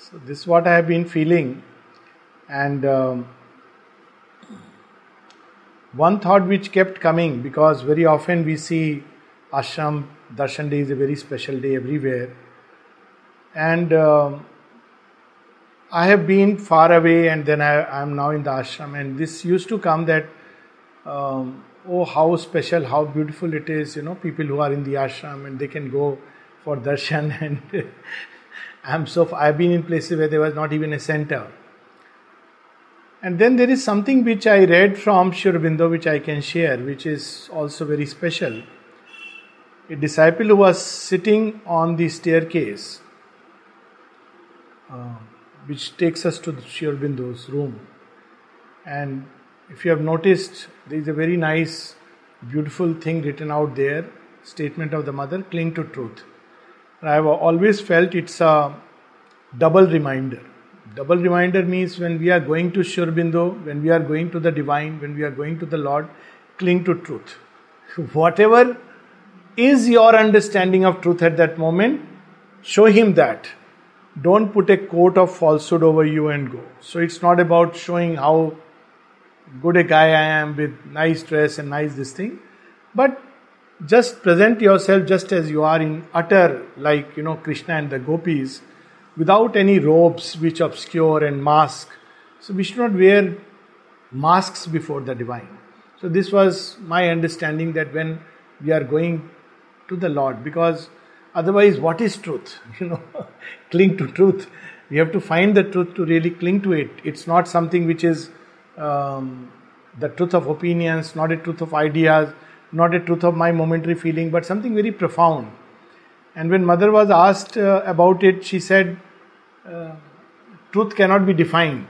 So, this is what I have been feeling. And um, one thought which kept coming because very often we see ashram darshan day is a very special day everywhere and um, i have been far away and then i am now in the ashram and this used to come that um, oh how special how beautiful it is you know people who are in the ashram and they can go for darshan and i'm so i've been in places where there was not even a center and then there is something which I read from Sri Aurobindo which I can share, which is also very special. A disciple who was sitting on the staircase, uh, which takes us to Sri Aurobindo's room. And if you have noticed, there is a very nice, beautiful thing written out there statement of the mother cling to truth. I have always felt it's a double reminder Double reminder means when we are going to Sri Aurobindo, when we are going to the divine, when we are going to the Lord, cling to truth. Whatever is your understanding of truth at that moment, show him that. Don't put a coat of falsehood over you and go. So it's not about showing how good a guy I am with nice dress and nice this thing, but just present yourself just as you are in utter, like you know, Krishna and the gopis without any robes which obscure and mask. So we should not wear masks before the divine. So this was my understanding that when we are going to the Lord, because otherwise, what is truth? You know, cling to truth. We have to find the truth to really cling to it. It's not something which is um, the truth of opinions, not a truth of ideas, not a truth of my momentary feeling, but something very profound. And when mother was asked uh, about it, she said, uh, truth cannot be defined.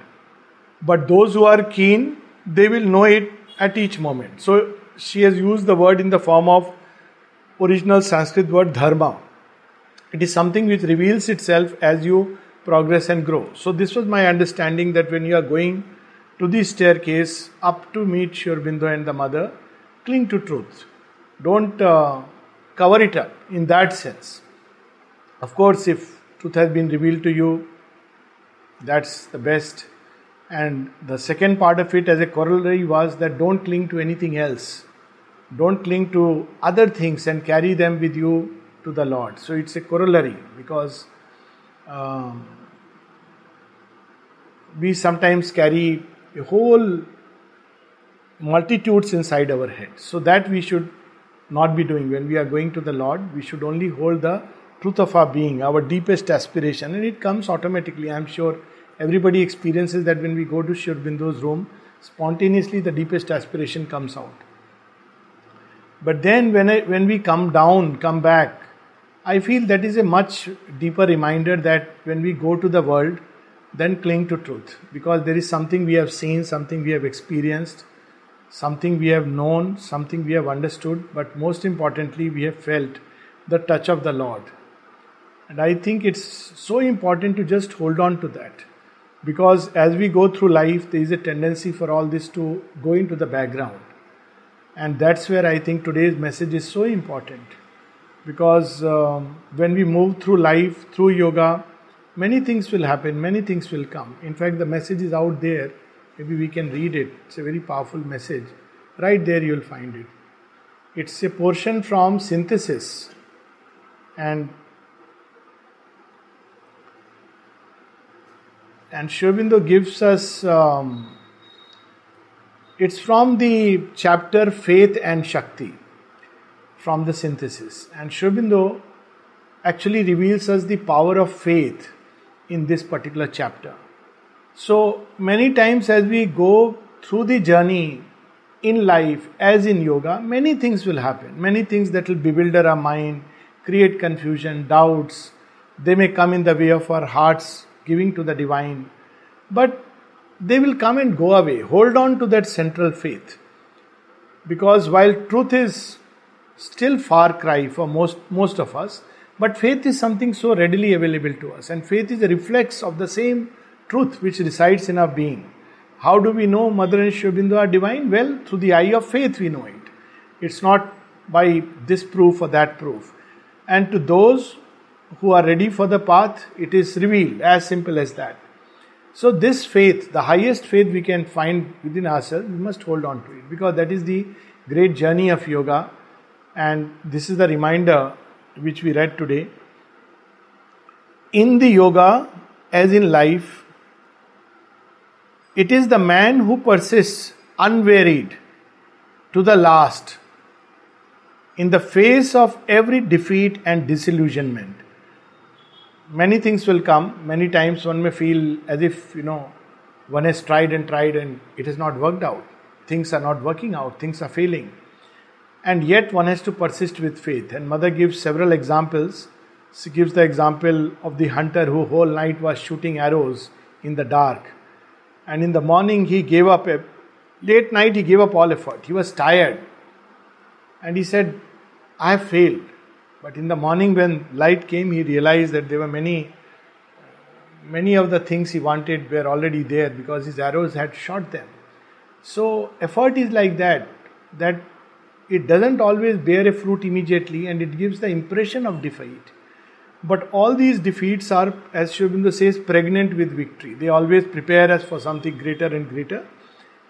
But those who are keen, they will know it at each moment. So she has used the word in the form of original Sanskrit word dharma. It is something which reveals itself as you progress and grow. So this was my understanding that when you are going to the staircase up to meet Sri Aurobindo and the mother, cling to truth. Don't uh, cover it up in that sense. Of course, if truth has been revealed to you, that's the best. And the second part of it, as a corollary, was that don't cling to anything else. Don't cling to other things and carry them with you to the Lord. So it's a corollary because um, we sometimes carry a whole multitudes inside our head. So that we should not be doing. When we are going to the Lord, we should only hold the truth of our being, our deepest aspiration, and it comes automatically. I'm sure everybody experiences that when we go to Sri Aurobindo's room, spontaneously the deepest aspiration comes out. But then when, I, when we come down, come back, I feel that is a much deeper reminder that when we go to the world, then cling to truth because there is something we have seen, something we have experienced, something we have known, something we have understood, but most importantly, we have felt the touch of the Lord. And I think it's so important to just hold on to that. Because as we go through life, there is a tendency for all this to go into the background. And that's where I think today's message is so important. Because um, when we move through life, through yoga, many things will happen, many things will come. In fact, the message is out there. Maybe we can read it. It's a very powerful message. Right there, you'll find it. It's a portion from Synthesis. And and Sri Aurobindo gives us um, it's from the chapter Faith and Shakti, from the synthesis. And Sri Aurobindo actually reveals us the power of faith in this particular chapter. So many times, as we go through the journey in life, as in yoga, many things will happen. Many things that will bewilder our mind, create confusion, doubts. They may come in the way of our hearts giving to the divine. But they will come and go away. Hold on to that central faith. Because while truth is still far cry for most, most of us, but faith is something so readily available to us. And faith is a reflex of the same truth which resides in our being. How do we know Mother and Sri Aurobindo are divine? Well, through the eye of faith we know it. It's not by this proof or that proof. And to those who are ready for the path, it is revealed, as simple as that. So, this faith, the highest faith we can find within ourselves, we must hold on to it because that is the great journey of yoga. And this is the reminder which we read today. In the yoga, as in life, it is the man who persists unwearied to the last in the face of every defeat and disillusionment. Many things will come. Many times one may feel as if, you know, one has tried and tried and it has not worked out. Things are not working out, things are failing. And yet one has to persist with faith. And Mother gives several examples. She gives the example of the hunter who whole night was shooting arrows in the dark. And in the morning he gave up a late night he gave up all effort. He was tired. And he said, I have failed. But in the morning, when light came, he realized that there were many, many of the things he wanted were already there because his arrows had shot them. So, effort is like that, that it doesn't always bear a fruit immediately and it gives the impression of defeat. But all these defeats are, as Sri Aurobindo says, pregnant with victory. They always prepare us for something greater and greater.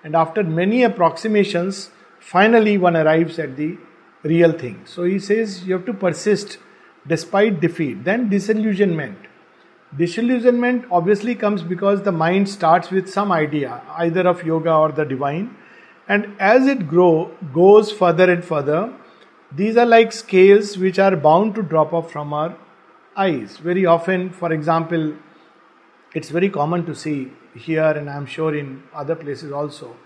And after many approximations, finally one arrives at the real thing. So he says you have to persist despite defeat. Then disillusionment. Disillusionment obviously comes because the mind starts with some idea, either of yoga or the divine, and as it grow goes further and further, these are like scales which are bound to drop off from our eyes. Very often, for example, it's very common to see here, and I'm sure in other places also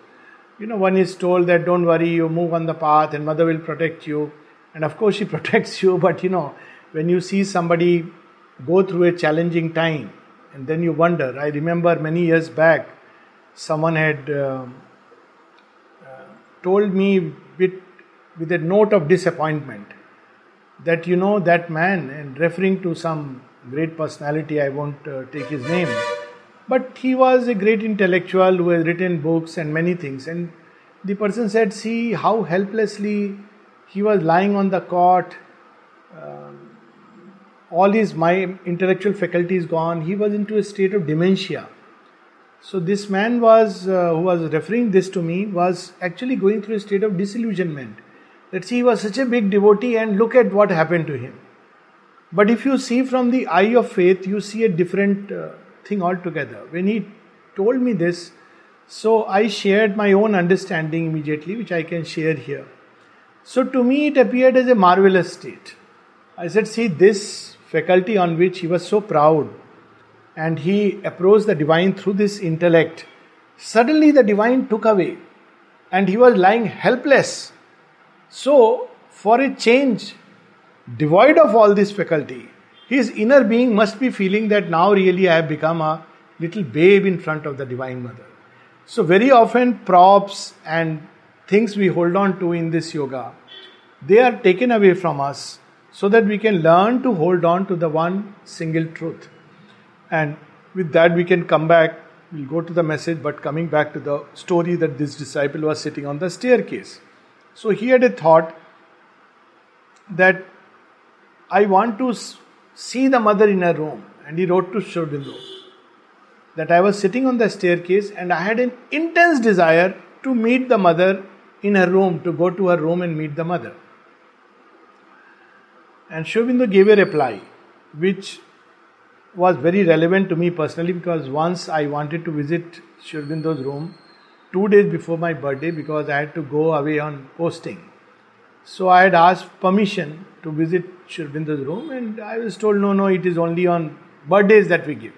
you know, one is told that don't worry, you move on the path and mother will protect you. And of course, she protects you, but you know, when you see somebody go through a challenging time, and then you wonder. I remember many years back, someone had uh, uh, told me with, with a note of disappointment that you know that man, and referring to some great personality, I won't uh, take his name but he was a great intellectual who has written books and many things. And the person said, See how helplessly he was lying on the cot. Um, all his my intellectual faculties gone. He was into a state of dementia. So this man was uh, who was referring this to me was actually going through a state of disillusionment. That see, he was such a big devotee, and look at what happened to him. But if you see from the eye of faith, you see a different uh, thing altogether. When he told me this, so I shared my own understanding immediately, which I can share here. So to me, it appeared as a marvelous state. I said, See, this faculty on which he was so proud, and he approached the divine through this intellect. Suddenly, the divine took away, and he was lying helpless. So, for a change, devoid of all this faculty, his inner being must be feeling that now really I have become a little babe in front of the Divine Mother. So, very often, props and things we hold on to in this yoga, they are taken away from us so that we can learn to hold on to the one single truth. And with that, we can come back. We'll go to the message, but coming back to the story that this disciple was sitting on the staircase. So, he had a thought that I want to see the mother in her room. And he wrote to Sri that I was sitting on the staircase and I had an intense desire to meet the mother in her room, to go to her room and meet the mother. And Sri gave a reply which was very relevant to me personally because once I wanted to visit Sri room two days before my birthday because I had to go away on posting. So I had asked permission to visit Sri room, and I was told, no, no, it is only on birthdays that we give.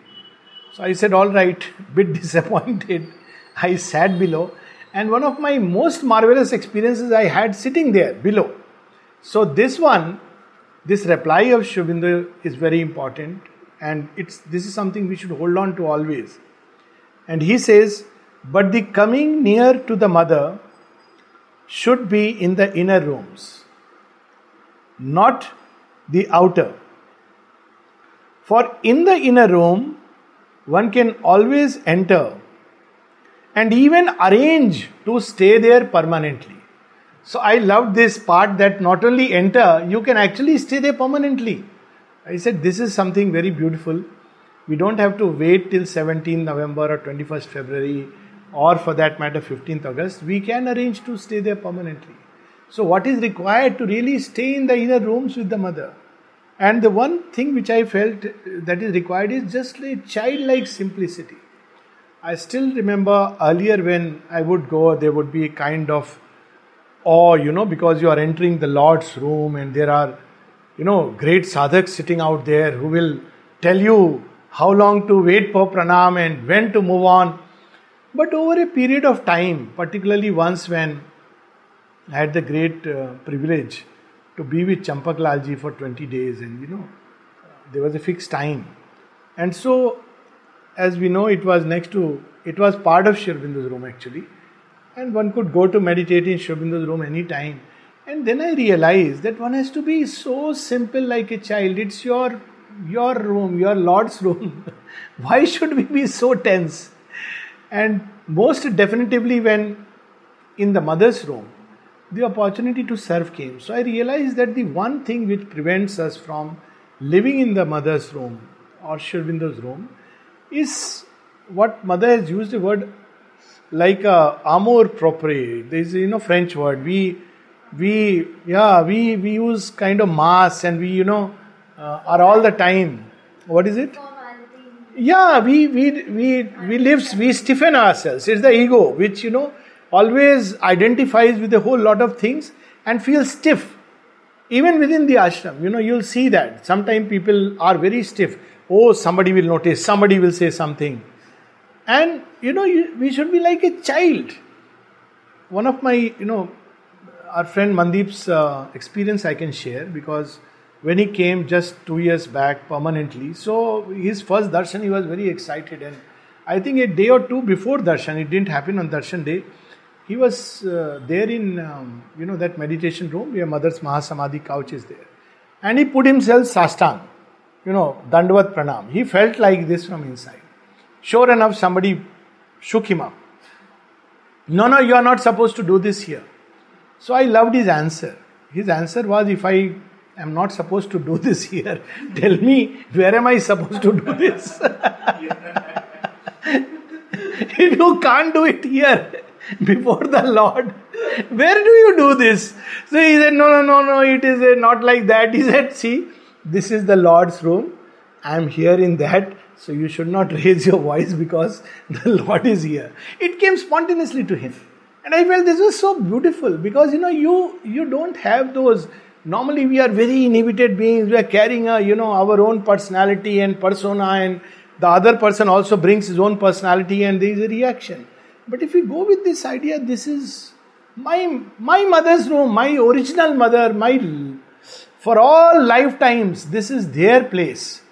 So I said, all right, bit disappointed. I sat below, and one of my most marvelous experiences I had sitting there below. So this one, this reply of Sri is very important, and it's this is something we should hold on to always. And he says, but the coming near to the mother should be in the inner rooms, not the outer. For in the inner room, one can always enter and even arrange to stay there permanently. So I love this part that not only enter, you can actually stay there permanently. I said, This is something very beautiful. We don't have to wait till 17th November or 21st February or for that matter 15th August. We can arrange to stay there permanently. So, what is required to really stay in the inner rooms with the mother? And the one thing which I felt that is required is just a childlike simplicity. I still remember earlier when I would go, there would be a kind of awe, you know, because you are entering the Lord's room and there are, you know, great sadhaks sitting out there who will tell you how long to wait for pranam and when to move on. But over a period of time, particularly once when I had the great uh, privilege to be with Champak Lalji for 20 days, and you know, there was a fixed time. And so, as we know, it was next to, it was part of Sri Aurobindo's room actually. And one could go to meditate in Sri Aurobindo's room anytime. And then I realized that one has to be so simple like a child. It's your your room, your Lord's room. Why should we be so tense? And most definitively when in the mother's room, the opportunity to serve came. So I realized that the one thing which prevents us from living in the mother's room or Sri room is what mother has used the word like a amour propre. There is you know French word. We we yeah we we use kind of mass and we you know uh, are all the time. What is it? Yeah, we we we we live we stiffen ourselves. It's the ego which you know always identifies with a whole lot of things and feels stiff. Even within the ashram, you know, you'll see that. Sometimes people are very stiff. Oh, somebody will notice, somebody will say something. And, you know, you, we should be like a child. One of my, you know, our friend Mandeep's uh, experience I can share because when he came just two years back permanently, so his first darshan, he was very excited. And I think a day or two before darshan, it didn't happen on darshan day, he was uh, there in um, you know that meditation room where mother's mahasamadhi couch is there. And he put himself sastang you know dandavat pranam. He felt like this from inside. Sure enough somebody shook him up. No no you are not supposed to do this here. So i loved his answer. His answer was if i am not supposed to do this here tell me where am i supposed to do this if you can't do it here before the Lord. Where do you do this? So he said, No, no, no, no, it is uh, not like that. He said, See, this is the Lord's room. I am here in that. So you should not raise your voice because the Lord is here. It came spontaneously to him. And I felt this was so beautiful because you know you you don't have those normally we are very inhibited beings we are carrying a you know our own personality and persona and the other person also brings his own personality and there is a reaction but if we go with this idea, this is my my mother's room, my original mother, my for all lifetimes, this is their place.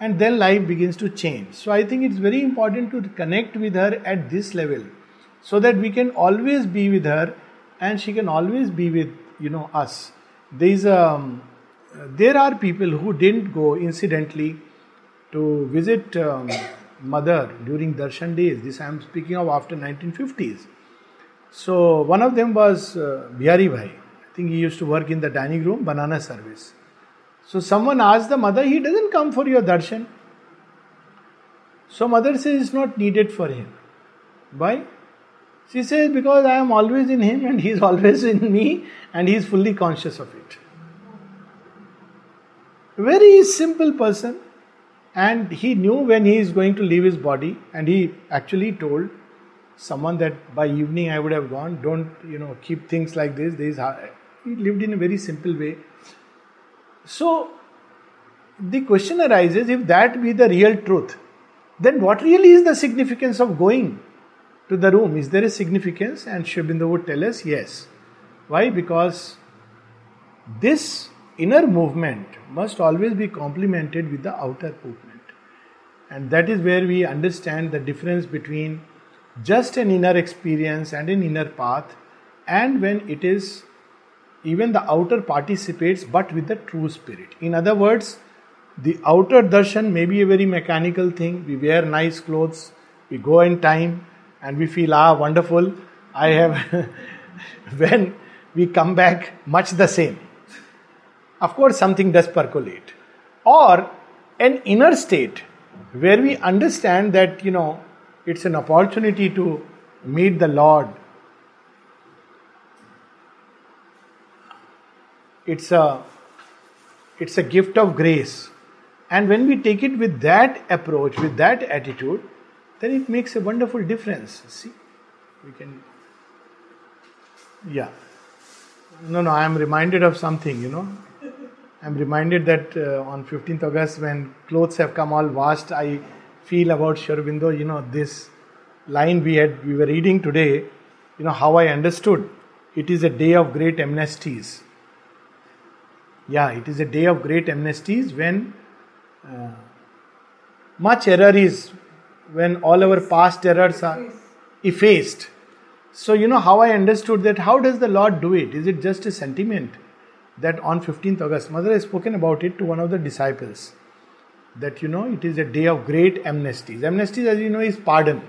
And then life begins to change. So I think it's very important to connect with her at this level so that we can always be with her and she can always be with you know us. There is a um, there are people who didn't go incidentally to visit um, mother during darshan days. This I am speaking of after 1950s. So one of them was uh, Bihari Bhai. I think he used to work in the dining room, banana service. So someone asked the mother, he doesn't come for your darshan. So mother says it's not needed for him. Why? She says because I am always in him and he is always in me and he is fully conscious of it. Very simple person. And he knew when he is going to leave his body and he actually told someone that by evening i would have gone. Don't you know keep things like this. This he lived in a very simple way. So the question arises if that be the real truth then what really is the significance of going to the room is there a significance and Sri Aurobindo would tell us yes why because this inner movement must always be complemented with the outer movement. And that is where we understand the difference between just an inner experience and an inner path, and when it is even the outer participates but with the true spirit. In other words, the outer darshan may be a very mechanical thing. We wear nice clothes, we go in time, and we feel, ah, wonderful. I have, when we come back, much the same. Of course, something does percolate. or an inner state where we understand that, you know, it's an opportunity to meet the Lord. It's a it's a gift of grace. And when we take it with that approach, with that attitude, then it makes a wonderful difference. See, we can. Yeah. No, no, I am reminded of something, you know. I'm reminded that uh, on 15th August, when clothes have come all washed, I feel about Sri Aurobindo, you know, this line we had we were reading today, you know, how I understood. It is a day of great amnesties. Yeah, it is a day of great amnesties when uh, much error is, when all our past errors are effaced. So, you know how I understood that. How does the Lord do it? Is it just a sentiment that on 15th August, Mother has spoken about it to one of the disciples that you know it is a day of great amnesties. Amnesties, as you know, is pardon.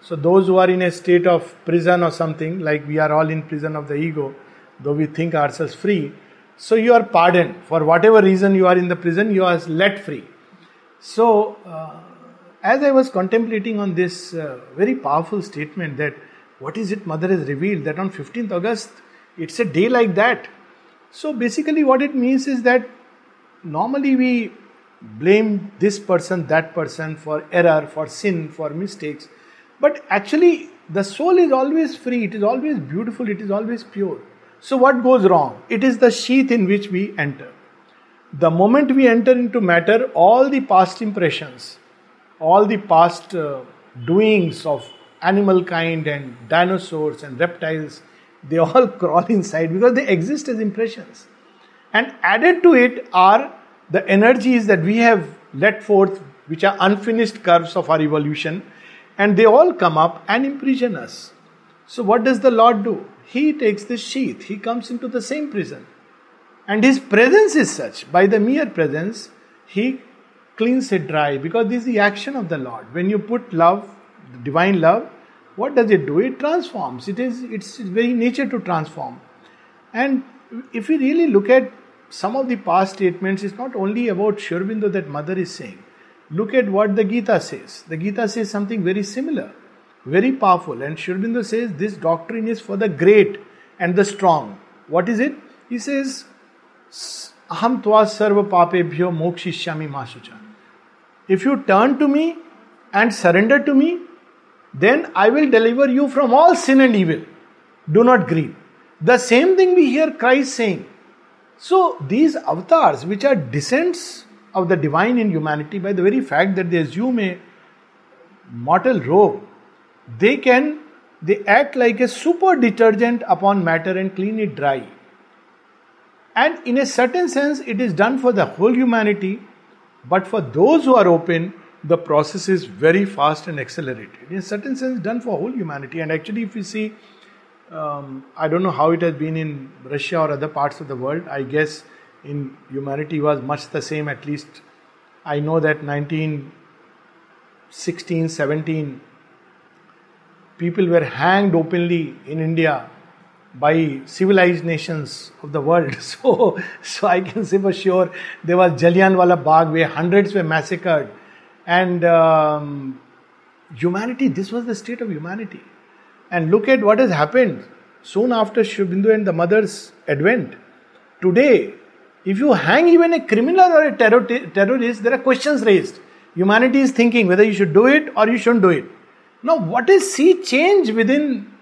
So, those who are in a state of prison or something, like we are all in prison of the ego, though we think ourselves free, so you are pardoned. For whatever reason you are in the prison, you are let free. So, uh, as I was contemplating on this uh, very powerful statement that what is it Mother has revealed that on 15th August it's a day like that. So, basically, what it means is that normally we blame this person, that person for error, for sin, for mistakes, but actually, the soul is always free, it is always beautiful, it is always pure. So, what goes wrong? It is the sheath in which we enter. The moment we enter into matter, all the past impressions, all the past uh, doings of animal kind and dinosaurs and reptiles, they all crawl inside because they exist as impressions. And added to it are the energies that we have let forth, which are unfinished curves of our evolution, and they all come up and imprison us. So, what does the Lord do? he takes the sheath, he comes into the same prison. And his presence is such, by the mere presence, he cleans it dry because this is the action of the Lord. When you put love, divine love, what does it do? It transforms. It is its very nature to transform. And if we really look at some of the past statements, it's not only about Sri Aurobindo that mother is saying. Look at what the Gita says. The Gita says something very similar. Very powerful. And Sri Aurobindo says this doctrine is for the great and the strong. What is it? He says, Aham tva sarva papebhyo mokshishyami masucha. If you turn to me and surrender to me, then I will deliver you from all sin and evil. Do not grieve. The same thing we hear Christ saying. So these avatars, which are descents of the divine in humanity, by the very fact that they assume a mortal robe, they can they act like a super detergent upon matter and clean it dry and in a certain sense it is done for the whole humanity but for those who are open the process is very fast and accelerated. In a certain sense done for whole humanity. And actually if you see um, i don't know how it has been in russia or other parts of the world. I guess in humanity was much the same at least i know that 1916 17 people were hanged openly in India by civilized nations of the world. So, so I can say for sure there was Jallianwala Bagh where hundreds were massacred, and um, humanity. This was the state of humanity. And look at what has happened soon after Sri Aurobindo and the mother's advent. Today, if you hang even a criminal or a terror- terrorist, there are questions raised. Humanity is thinking whether you should do it or you shouldn't do it. Now, what is sea change within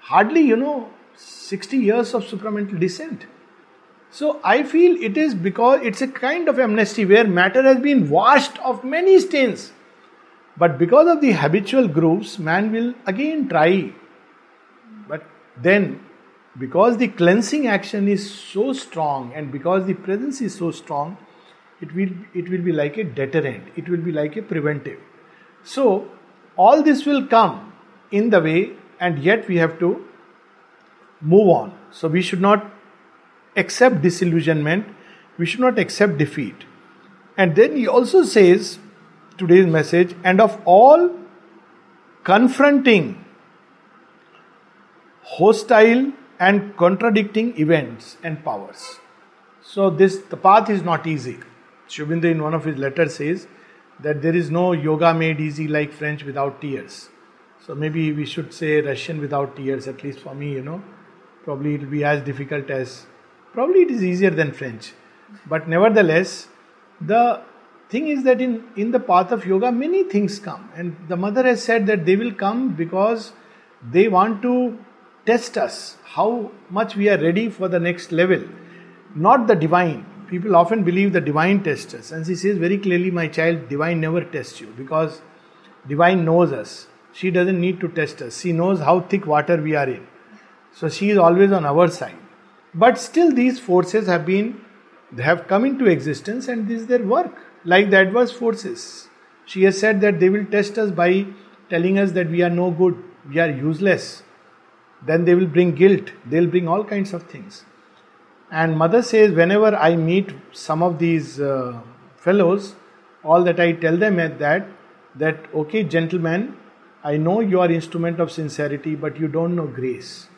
hardly, you know, 60 years of supramental descent? So, I feel it is because it's a kind of amnesty where matter has been washed of many stains. But because of the habitual grooves, man will again try. But then, because the cleansing action is so strong and because the presence is so strong, it will, it will be like a deterrent, it will be like a preventive. So, all this will come in the way, and yet we have to move on. So we should not accept disillusionment, we should not accept defeat. And then he also says, today's message, and of all confronting hostile and contradicting events and powers. So this the path is not easy. Sri in one of his letters says that there is no yoga made easy like French without tears. So maybe we should say Russian without tears, at least for me, you know. Probably it will be as difficult as, probably it is easier than French. But nevertheless, the thing is that in, in the path of yoga, many things come. And the mother has said that they will come because they want to test us how much we are ready for the next level, not the divine. People often believe the divine tests us, and she says very clearly, My child, divine never tests you because divine knows us. She doesn't need to test us. She knows how thick water we are in. So she is always on our side. But still, these forces have been, they have come into existence, and this is their work, like the adverse forces. She has said that they will test us by telling us that we are no good, we are useless, then they will bring guilt, they'll bring all kinds of things. And mother says, whenever I meet some of these uh, fellows, all that I tell them is that, that okay, gentlemen, I know you are instrument of sincerity, but you don't know grace.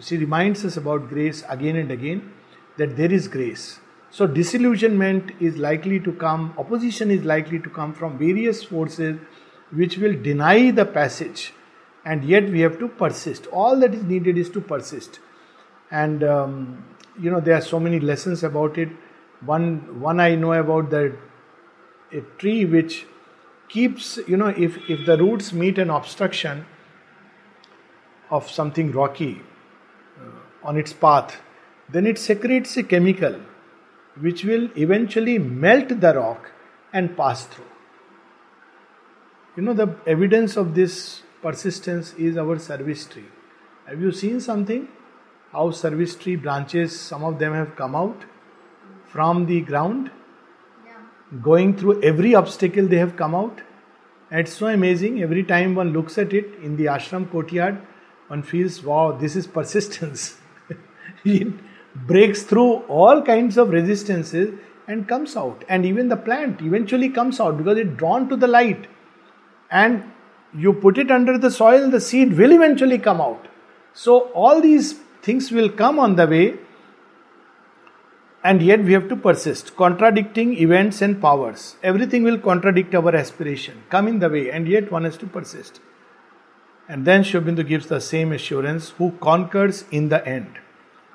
She reminds us about grace again and again, that there is grace. So disillusionment is likely to come, opposition is likely to come from various forces which will deny the passage and yet we have to persist. All that is needed is to persist. And um, you know there are so many lessons about it. One one I know about the a tree which keeps you know if if the roots meet an obstruction of something rocky on its path, then it secretes a chemical which will eventually melt the rock and pass through. You know the evidence of this persistence is our service tree. Have you seen something? How service tree branches, some of them have come out from the ground, yeah. going through every obstacle they have come out. And it's so amazing. Every time one looks at it in the ashram courtyard, one feels, wow, this is persistence. it breaks through all kinds of resistances and comes out. And even the plant eventually comes out because it's drawn to the light. And you put it under the soil, the seed will eventually come out. So, all these things will come on the way, and yet we have to persist. Contradicting events and powers. Everything will contradict our aspiration, come in the way, and yet one has to persist. And then Sri Aurobindo gives the same assurance who conquers in the end.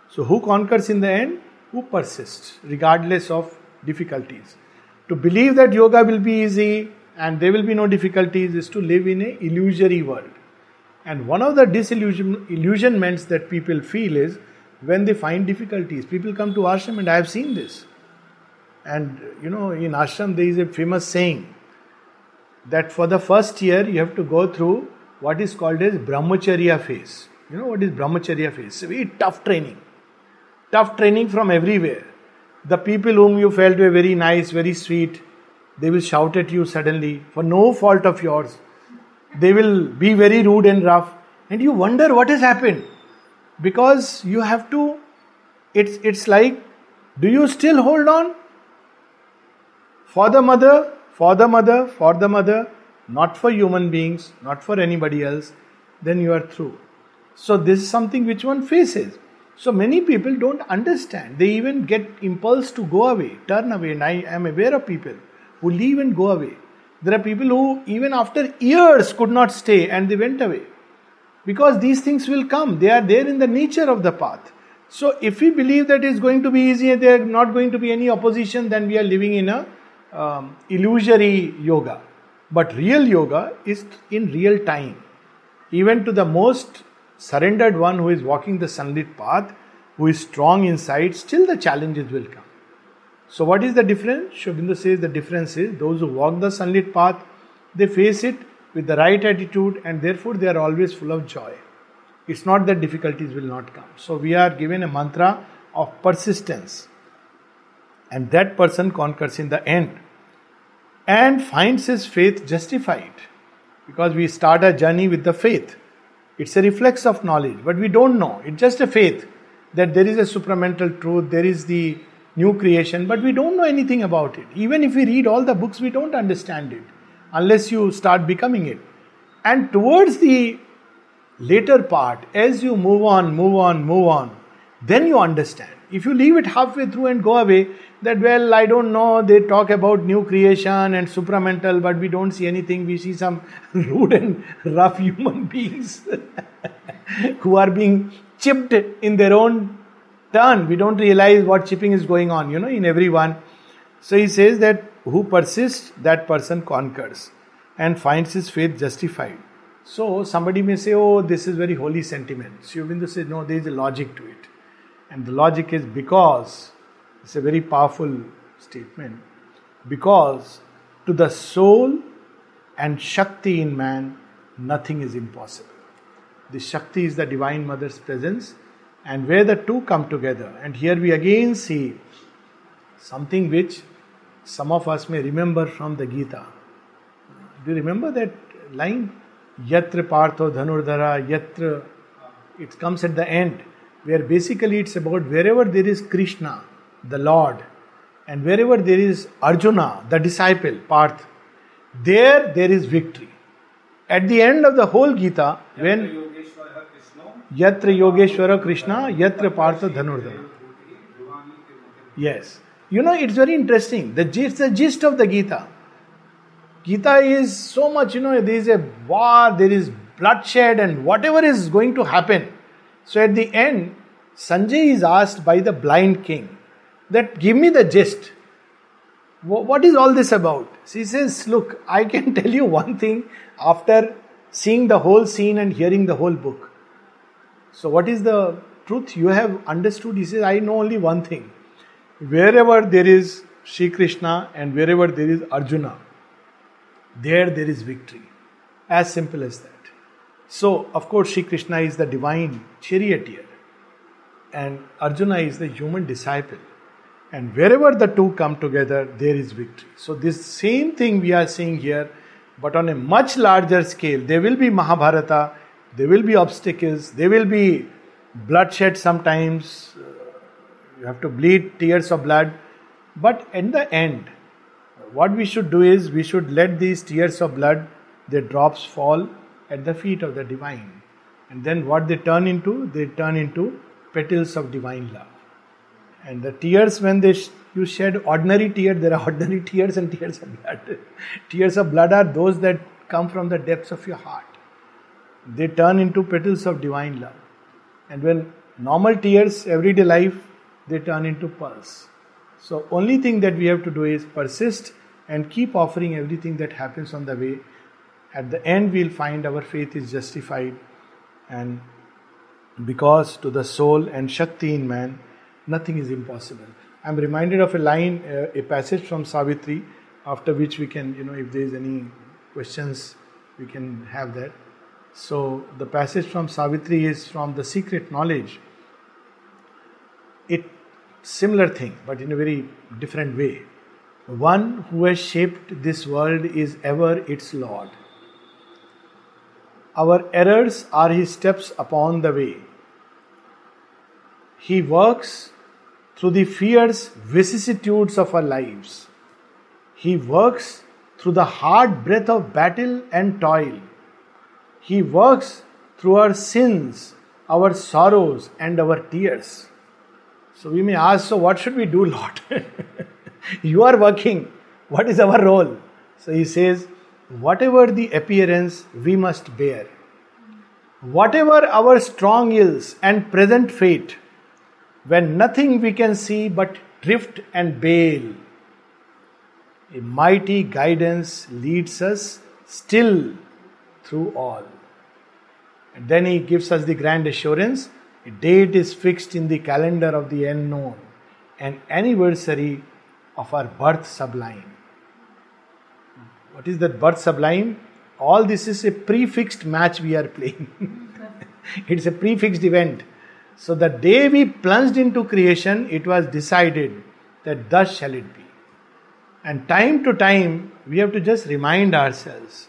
So, who conquers in the end? Who persists, regardless of difficulties. To believe that yoga will be easy, and there will be no difficulties is to live in a illusory world. And one of the disillusionments that people feel is when they find difficulties. People come to ashram, and I have seen this. And you know, in ashram, there is a famous saying that for the first year you have to go through what is called as brahmacharya phase. You know what is brahmacharya phase? It's a very tough training. Tough training from everywhere. The people whom you felt were very nice, very sweet, they will shout at you suddenly for no fault of yours. They will be very rude and rough, and you wonder what has happened because you have to. It's it's like, do you still hold on? For the mother, for the mother, for the mother, not for human beings, not for anybody else, then you are through. So, this is something which one faces. So, many people don't understand. They even get impulse to go away, turn away, and I am aware of people who leave and go away. There are people who, even after years, could not stay and they went away. Because these things will come, they are there in the nature of the path. So, if we believe that it's going to be easy and there are not going to be any opposition, then we are living in a um, illusory yoga. But real yoga is in real time. Even to the most surrendered one who is walking the sunlit path, who is strong inside, still the challenges will come. So, what is the difference? Sri Aurobindo says the difference is those who walk the sunlit path, they face it with the right attitude and therefore they are always full of joy. It's not that difficulties will not come. So, we are given a mantra of persistence, and that person conquers in the end and finds his faith justified because we start a journey with the faith. It's a reflex of knowledge, but we don't know. It's just a faith that there is a supramental truth, there is the new creation, but we don't know anything about it. Even if we read all the books, we don't understand it unless you start becoming it. And towards the later part, as you move on, move on, move on, then you understand. If you leave it halfway through and go away, that, well, I don't know, they talk about new creation and supramental, but we don't see anything. We see some rude and rough human beings who are being chipped in their own turn. We don't realize what chipping is going on, you know, in everyone. So he says that who persists, that person conquers and finds his faith justified. So somebody may say, oh, this is very holy sentiment. Sri Aurobindo says, no, there is a logic to it. And the logic is because, it's a very powerful statement, because to the soul and Shakti in man, nothing is impossible. The Shakti is the Divine Mother's presence, and where the two come together. And here we again see something which some of us may remember from the Gita. Do you remember that line? Yatra Partho Dhanurdhara, Yatra. It comes at the end where basically it's about wherever there is Krishna, the Lord, and wherever there is Arjuna, the disciple, Parth, there there is victory. At the end of the whole Gita, when Yatra Yogeshwara Krishna, Yatra Partha Dhanurdhara. Yes. You know, it's very interesting. The gist, the gist of the Gita. Gita is so much, you know, there is a war, there is bloodshed, and whatever is going to happen, so at the end, Sanjay is asked by the blind king that give me the gist. What is all this about? She says, Look, I can tell you one thing after seeing the whole scene and hearing the whole book. So, what is the truth you have understood? He says, I know only one thing. Wherever there is Sri Krishna and wherever there is Arjuna, there there is victory. As simple as that. So, of course, Sri Krishna is the divine charioteer, and Arjuna is the human disciple. And wherever the two come together, there is victory. So, this same thing we are seeing here, but on a much larger scale. There will be Mahabharata, there will be obstacles, there will be bloodshed sometimes. You have to bleed tears of blood. But in the end, what we should do is we should let these tears of blood, their drops fall at the feet of the divine. And then what they turn into? They turn into petals of divine love. And the tears, when they sh- you shed ordinary tears, there are ordinary tears and tears of blood. tears of blood are those that come from the depths of your heart. They turn into petals of divine love. And when normal tears, everyday life, they turn into pearls. So, only thing that we have to do is persist and keep offering everything that happens on the way at the end we'll find our faith is justified and because to the soul and Shakti in man, nothing is impossible. I'm reminded of a line, uh, a passage from Savitri, after which we can, you know, if there's any questions, we can have that. So, the passage from Savitri is from the secret knowledge. It similar thing, but in a very different way. One who has shaped this world is ever its Lord. Our errors are His steps upon the way. He works through the fierce vicissitudes of our lives. He works through the hard breath of battle and toil. He works through our sins, our sorrows, and our tears. So we may ask, so what should we do, Lord? you are working. What is our role? So he says, whatever the appearance, we must bear. Whatever our strong ills and present fate, when nothing we can see but drift and bale, a mighty guidance leads us still through all. And then he gives us the grand assurance a date is fixed in the calendar of the unknown, an anniversary of our birth sublime. What is that birth sublime? All this is a prefixed match we are playing. it's a prefixed event. So the day we plunged into creation, it was decided that thus shall it be. And time to time, we have to just remind ourselves.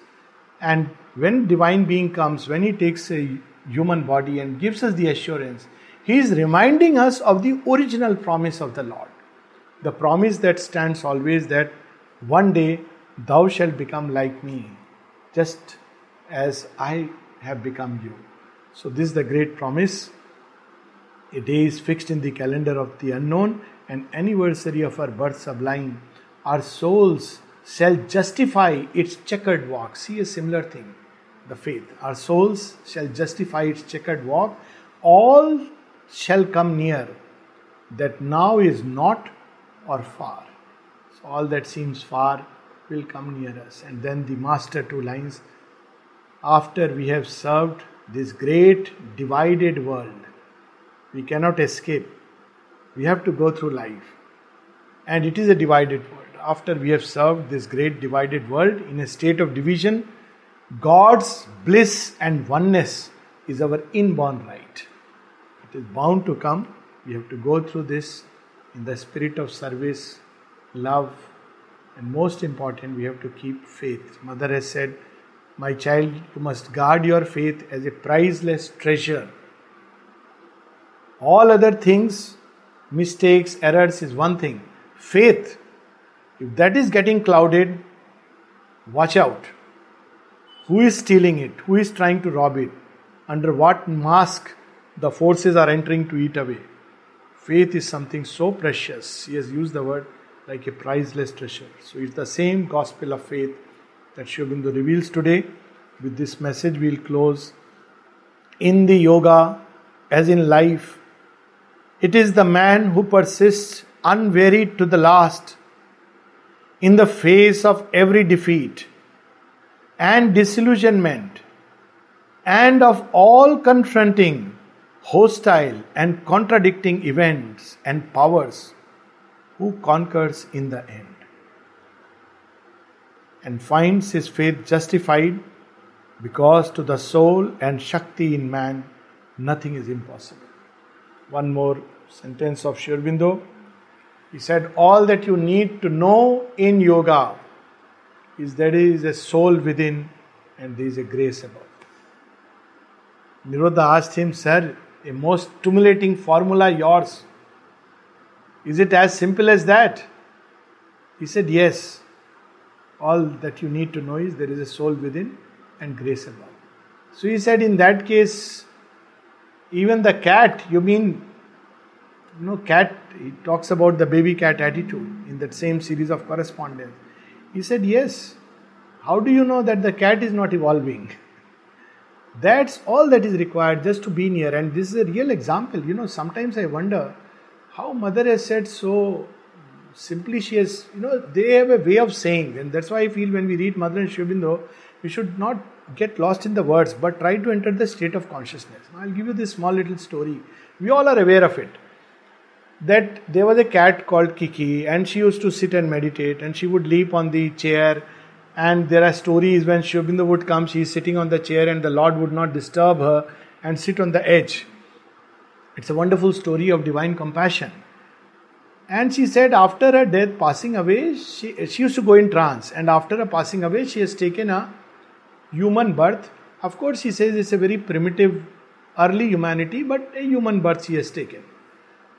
And when divine being comes, when he takes a human body and gives us the assurance, he is reminding us of the original promise of the Lord. The promise that stands always that one day thou shalt become like me, just as I have become you. So, this is the great promise. A day is fixed in the calendar of the unknown, and anniversary of our birth sublime, our souls shall justify its checkered walk. See a similar thing, the faith. Our souls shall justify its checkered walk. All shall come near that now is not or far. So all that seems far will come near us. And then the master two lines after we have served this great divided world, we cannot escape. We have to go through life. And it is a divided world. After we have served this great divided world in a state of division, God's bliss and oneness is our inborn right. It is bound to come. We have to go through this in the spirit of service, love, and most important, we have to keep faith. Mother has said, My child, you must guard your faith as a priceless treasure. All other things, mistakes, errors is one thing. Faith, if that is getting clouded, watch out. Who is stealing it? Who is trying to rob it? Under what mask the forces are entering to eat away? Faith is something so precious. He has used the word like a priceless treasure. So it's the same gospel of faith that Sri Aurobindo reveals today. With this message, we'll close. In the yoga, as in life, it is the man who persists unwearied to the last in the face of every defeat and disillusionment and of all confronting hostile and contradicting events and powers who conquers in the end and finds his faith justified because to the soul and Shakti in man nothing is impossible. One more sentence of Sri Aurobindo. He said, All that you need to know in yoga is that there is a soul within and there is a grace above. Nirodha asked him, Sir, a most stimulating formula yours. Is it as simple as that? He said, Yes. All that you need to know is there is a soul within and grace above. So he said, In that case, even the cat, you mean, you know, cat, he talks about the baby cat attitude in that same series of correspondence. He said, Yes. How do you know that the cat is not evolving? That's all that is required just to be near. And this is a real example. You know, sometimes I wonder how mother has said so simply she has you know they have a way of saying and that's why i feel when we read mother and Sri Aurobindo we should not get lost in the words but try to enter the state of consciousness i'll give you this small little story we all are aware of it that there was a cat called kiki and she used to sit and meditate and she would leap on the chair and there are stories when Aurobindo would come she is sitting on the chair and the lord would not disturb her and sit on the edge it's a wonderful story of divine compassion. And she said, after her death, passing away, she, she used to go in trance. And after her passing away, she has taken a human birth. Of course, he says it's a very primitive, early humanity, but a human birth he has taken.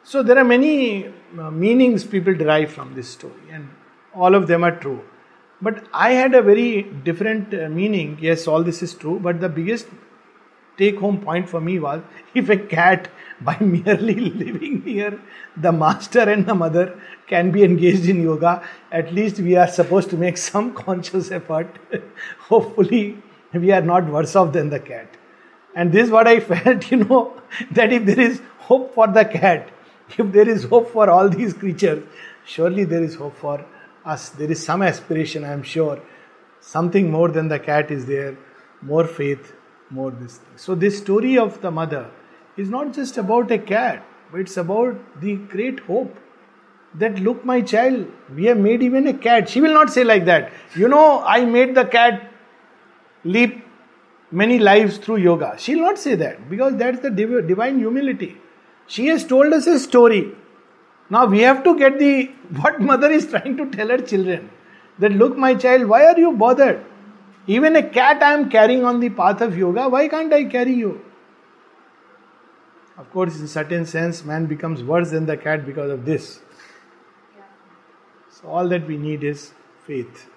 So there are many uh, meanings people derive from this story, and all of them are true. But I had a very different uh, meaning. Yes, all this is true, but the biggest take home point for me was if a cat by merely living near the master and the mother can be engaged in yoga, at least we are supposed to make some conscious effort. Hopefully, we are not worse off than the cat. And this is what I felt, you know, that if there is hope for the cat, if there is hope for all these creatures, surely there is hope for us. There is some aspiration, I am sure. Something more than the cat is there, more faith, more this thing. So, this story of the mother is not just about a cat, but it's about the great hope that look, my child, we have made even a cat. She will not say like that. You know, I made the cat leap many lives through yoga. She'll not say that because that's the div- divine humility. She has told us a story. Now we have to get the what mother is trying to tell her children that look, my child, why are you bothered? Even a cat I am carrying on the path of yoga, why can't I carry you? Of course, in certain sense, man becomes worse than the cat because of this. So, all that we need is faith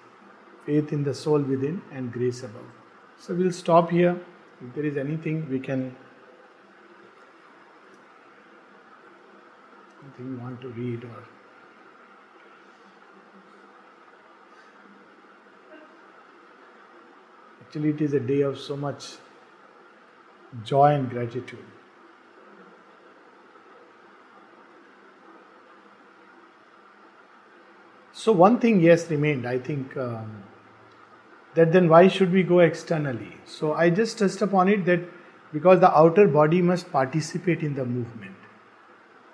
faith in the soul within and grace above. So, we'll stop here. If there is anything, we can something you want to read or actually it is a day of so much joy and gratitude. So one thing yes remained. I think um, that then why should we go externally? So i just touched upon it that because the outer body must participate in the movement.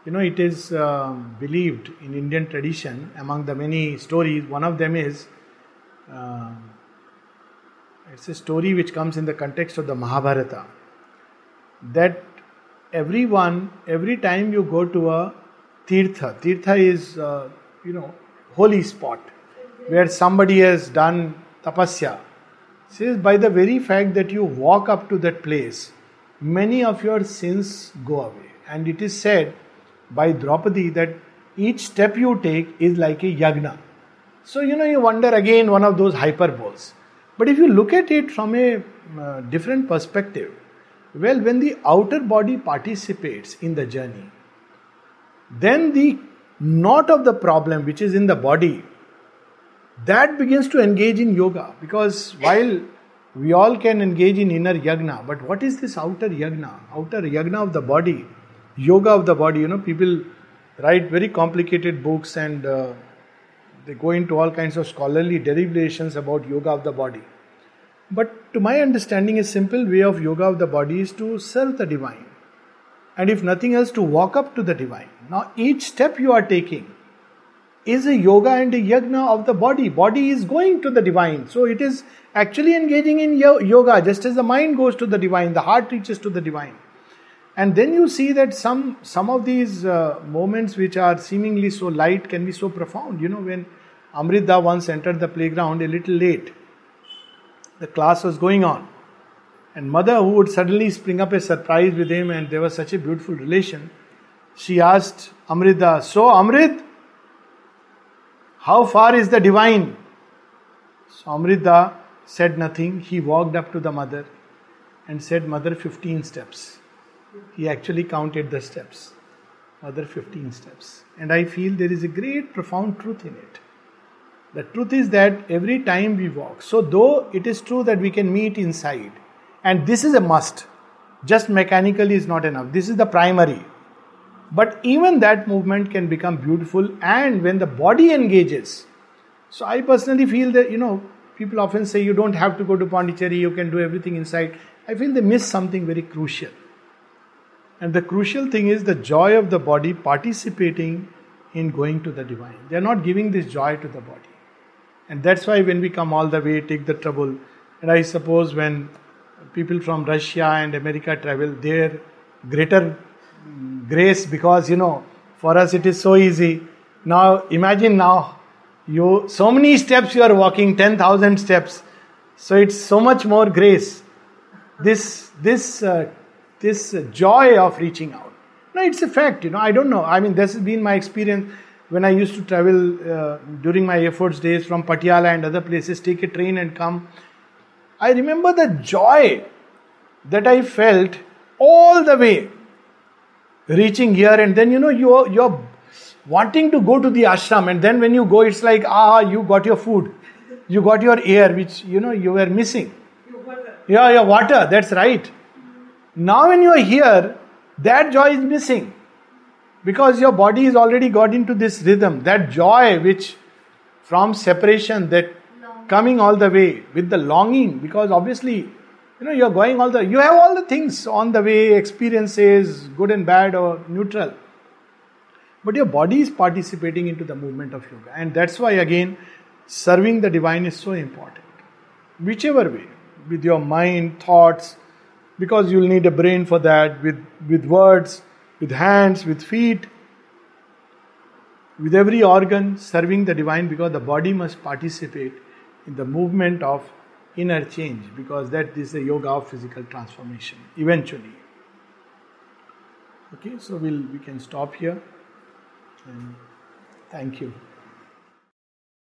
You know, it is um, believed in Indian tradition, among the many stories, one of them is uh, it's a story which comes in the context of the Mahabharata that everyone, every time you go to a tirtha, tirtha is, uh, you know, holy spot where somebody has done tapasya. Says by the very fact that you walk up to that place, many of your sins go away. And it is said by Draupadi that each step you take is like a yagna. So, you know, you wonder again one of those hyperboles. But if you look at it from a uh, different perspective, well, when the outer body participates in the journey, then the knot of the problem which is in the body that begins to engage in yoga because while we all can engage in inner yagna, but what is this outer yagna? Outer yagna of the body yoga of the body. You know, people write very complicated books and uh, they go into all kinds of scholarly derivations about yoga of the body. But to my understanding, a simple way of yoga of the body is to serve the divine. And if nothing else, to walk up to the divine. Now, each step you are taking is a yoga and a yagna of the body. Body is going to the divine. So it is actually engaging in yoga, just as the mind goes to the divine, the heart reaches to the divine. And then you see that some some of these uh, moments which are seemingly so light can be so profound. You know, when Amrita once entered the playground a little late, the class was going on, and mother, who would suddenly spring up a surprise with him, and there was such a beautiful relation, she asked Amrita, "So Amrit, how far is the divine?" So Amrita said nothing. He walked up to the mother and said, "Mother, fifteen steps." he actually counted the steps, other 15 steps. And I feel there is a great, profound truth in it. The truth is that every time we walk, so though it is true that we can meet inside, and this is a must, just mechanically is not enough. This is the primary. But even that movement can become beautiful, and when the body engages. So I personally feel that, you know, people often say you don't have to go to Pondicherry, you can do everything inside. I feel they miss something very crucial. And the crucial thing is the joy of the body participating in going to the divine. They are not giving this joy to the body. And that's why when we come all the way, take the trouble, and I suppose when people from Russia and America travel, their greater grace because you know, for us it is so easy. Now imagine now you so many steps you are walking, ten thousand steps. So it's so much more grace. This this uh, this joy of reaching out. No, it's a fact, you know. I don't know. I mean, this has been my experience when I used to travel uh, during my efforts days from Patiala and other places, take a train and come. I remember the joy that I felt all the way reaching here, and then you know you're you're wanting to go to the ashram, and then when you go, it's like ah, you got your food, you got your air, which you know you were missing. Your water. Yeah, your water. That's right. Now, when you are here, that joy is missing because your body is already got into this rhythm. That joy, which from separation, that coming all the way with the longing, because obviously, you know, you're going all the, you have all the things on the way, experiences, good and bad or neutral. But your body is participating into the movement of yoga. And that's why, again, serving the divine is so important. Whichever way, with your mind, thoughts, because you'll need a brain for that with, with words, with hands, with feet, with every organ serving the divine because the body must participate in the movement of inner change because that is the yoga of physical transformation eventually. Okay, so we'll we can stop here and thank you.